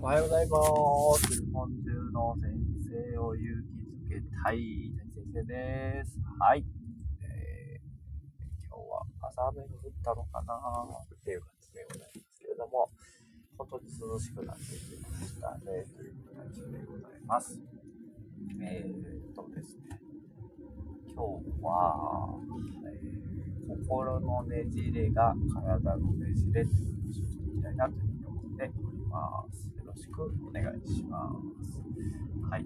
おはようございます。日本中の先生を勇気づけたい先生です。はい。えー、今日は朝雨が降ったのかなっていう感じでございますけれども、本当に涼しくなってきましたね。という感じでございます。えー、っとですね、今日は、えー心のねじれが体のねじれという話をしていきたいなというふうに思っております。しくお願いします。はい。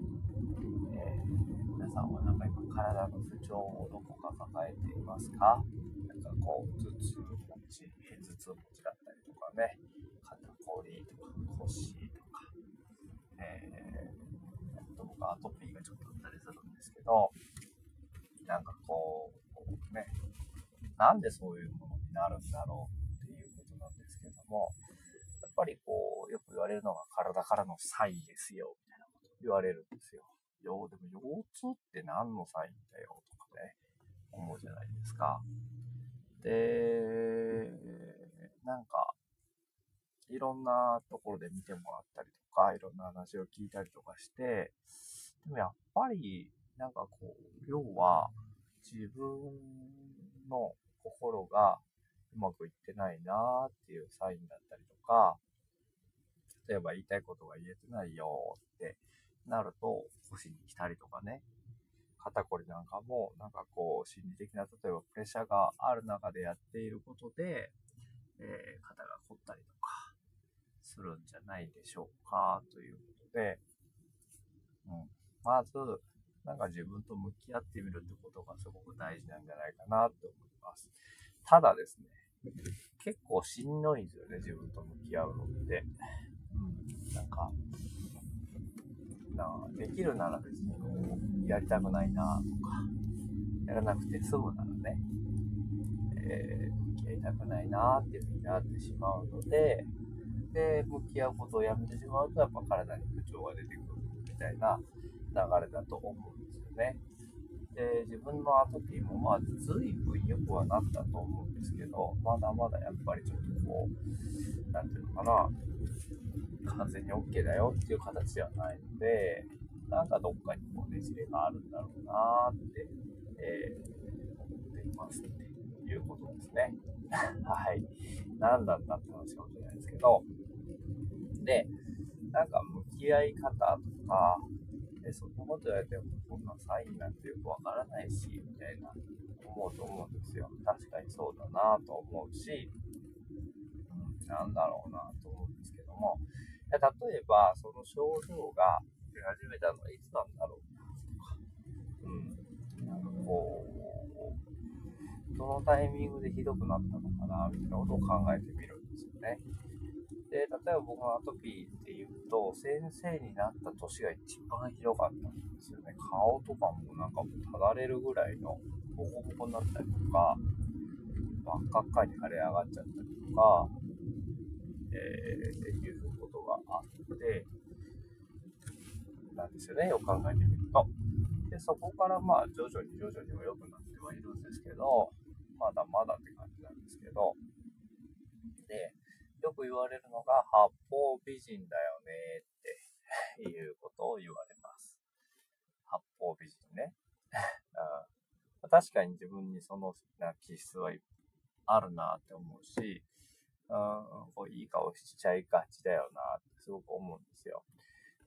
えー皆さんはなんか今体の不調をどこか抱えていますか？なんかこう、頭痛持ち、頭痛持ちだったりとかね、肩こりとか腰とか、えー、あと僕はアトピーがちょっとあったりするんですけど、なんかこう、ね、なんでそういうものになるんだろうっていうことなんですけども、ぱりこう、よく言われるのが体からのサインですよ、みたいなこと言われるんですよ。よでも腰痛って何のサインだよ、とかね、思うじゃないですか。で、なんか、いろんなところで見てもらったりとか、いろんな話を聞いたりとかして、でもやっぱり、なんかこう、要は、自分の心がうまくいってないなーっていうサインだったりとか、例えば言いたいことが言えてないよってなると、腰に来たりとかね、肩こりなんかも、なんかこう、心理的な、例えばプレッシャーがある中でやっていることで、えー肩が凝ったりとか、するんじゃないでしょうか、ということで、うん。まず、なんか自分と向き合ってみるってことがすごく大事なんじゃないかなって思います。ただですね、結構しんどいんですよね、自分と向き合うのって。なんか、なできるなら別にこう、やりたくないなとか、やらなくて済むならね、えー、やりたくないなっていうふうになってしまうので、で、向き合うことをやめてしまうと、やっぱ体に不調が出てくるみたいな流れだと思うんですよね。で、自分のアトピーもまあ随分良くはなったと思うんですけど、まだまだやっぱりちょっとこう、なんていうのかな、完全に OK だよっていう形ではないので、なんかどっかにこうねじれがあるんだろうなーって、えー思っていますっていうことですね。はい。何なんだって話かもしれないですけど、で、なんか向き合い方とか、でそんなこと言われてもこんなサインなんてよくわからないし、みたいな思うと思うんですよ。確かにそうだなと思うし、うん、なんだろうなと思うんですけども、例えば、その症状が出始めたのはいつなんだろうとか、うん、なんかこう、どのタイミングでひどくなったのかな、みたいなことを考えてみるんですよね。で、例えば僕のアトピーっていうと、先生になった年が一番ひどかったんですよね。顔とかもなんかもうただれるぐらいのボコボコになったりとか、真っ赤っかに腫れ上がっちゃったりとか、えー、っていうがあって、なんですよね、よく考えてみると。で、そこからまあ徐々に徐々には良くなってはいるんですけど、まだまだって感じなんですけど、で、よく言われるのが、八方美人だよねっていうことを言われます。八方美人ね。うん、確かに自分にそのな気質はあるなって思うし、うん、こういい顔しちゃいがちだよなってすごく思うんですよ。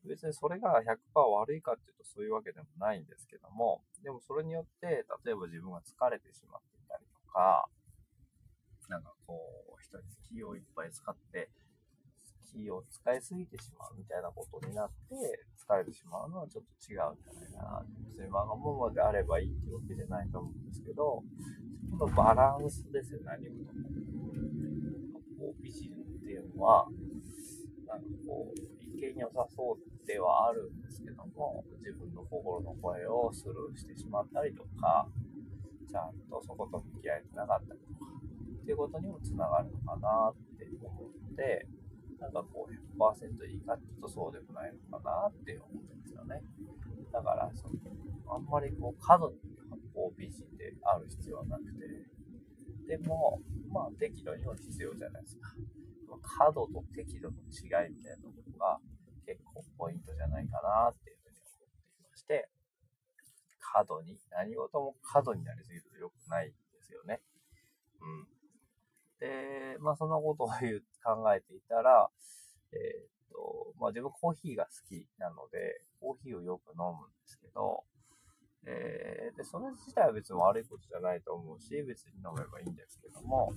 別にそれが100%悪いかっていうとそういうわけでもないんですけども、でもそれによって、例えば自分が疲れてしまっていたりとか、なんかこう、人に気をいっぱい使って、気を使いすぎてしまうみたいなことになって、疲れてしまうのはちょっと違うんじゃないかな。別にわがままであればいいってわけじゃないと思うんですけど、そこのバランスですよ、何事も。こう美人っていうのは、なんかこう、一見良さそうではあるんですけども、自分の心の声をスルーしてしまったりとか、ちゃんとそこと向き合えてなかったりとか、っていうことにもつながるのかなって思って、なんかこう100%いいかっていうとそうでもないのかなって思うんですよね。だからその、あんまりこう過度に八方美人である必要はなくて、でも、まあ適度には必要じゃないですか。過度と適度の違いみたいなところが結構ポイントじゃないかなっていうふうに思っていまして、過度に、何事も過度になりすぎると良くないんですよね。うん。で、まあそのことを考えていたら、えー、っと、まあ自分コーヒーが好きなので、コーヒーをよく飲むんですけど、えー、で、それ自体は別に悪いことじゃないと思うし、別に飲めばいいんですけども、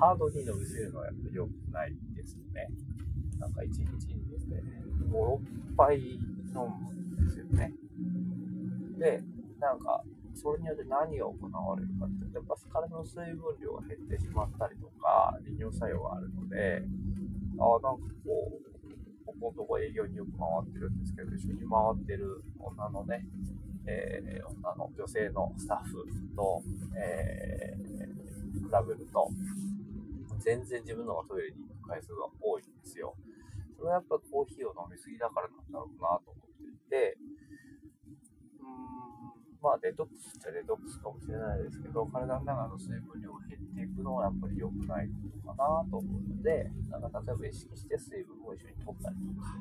カードに飲みすぎるのはやっぱり良くないですよね。なんか1日にですね、5、6杯飲むんですよね。で、なんか、それによって何が行われるかって、やっぱ体の水分量が減ってしまったりとか、利尿作用があるので、ああ、なんかこう、ここのとこ営業によく回ってるんですけど、一緒に回ってる女のね、えー、女の女性のスタッフと、えー、比べると、全然自分の方がトイレに行く回数が多いんですよ。それはやっぱコーヒーを飲みすぎだからなんだろうなと思っていて、うーん、まあデトックスっちゃデトックスかもしれないですけど、体の中の水分量が減っていくのはやっぱり良くないことかなと思うので、なんか例えば意識して水分を一緒に取ったりとか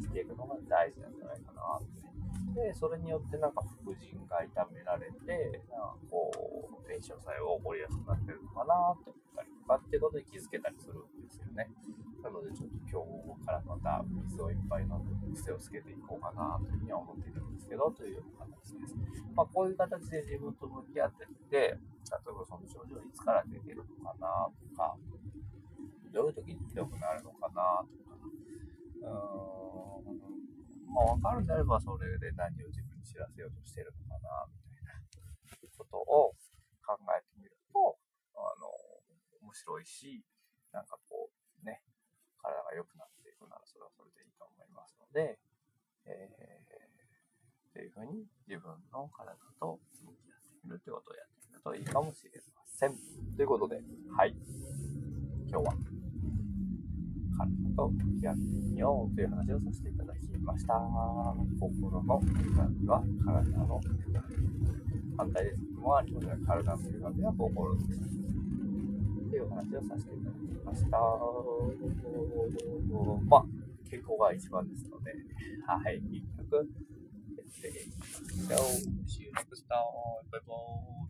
していくのが大事なんじゃないかなってで、それによってなんか副腎が痛められて、なんかこう、炎症作用が起こりやすくなってるのかなって思ったりとかっていうことに気づけたりするんですよね。なのでちょっと今日からまた水をいっぱい飲んで癖をつけていこうかなというふうには思っているんですけど、というような形です。まあこういう形で自分と向き合ってみて、例えばその症状いつから出てるのかなとか、どういう時にひどくなるのかなとか、うーんまあ、分かるんであれば、それで何を自分に知らせようとしてるのかな、みたいなことを考えてみると、あの、面白いし、なんかこう、ね、体が良くなっていくなら、それはそれでいいと思いますので、えー、っていうふうに自分の体と向き合ってみるということをやってみるといいかもしれません。ということで、はい。今日は体と向き合ってみようという話をさせていただきました。心の歪みは体の歪み。反対です。もあります。が、体の歪みは心の歪み。というお話をさせていただきました。まあ、健康が一番です。ので、はい、一曲やっていきましょう。See you next time. Bye bye.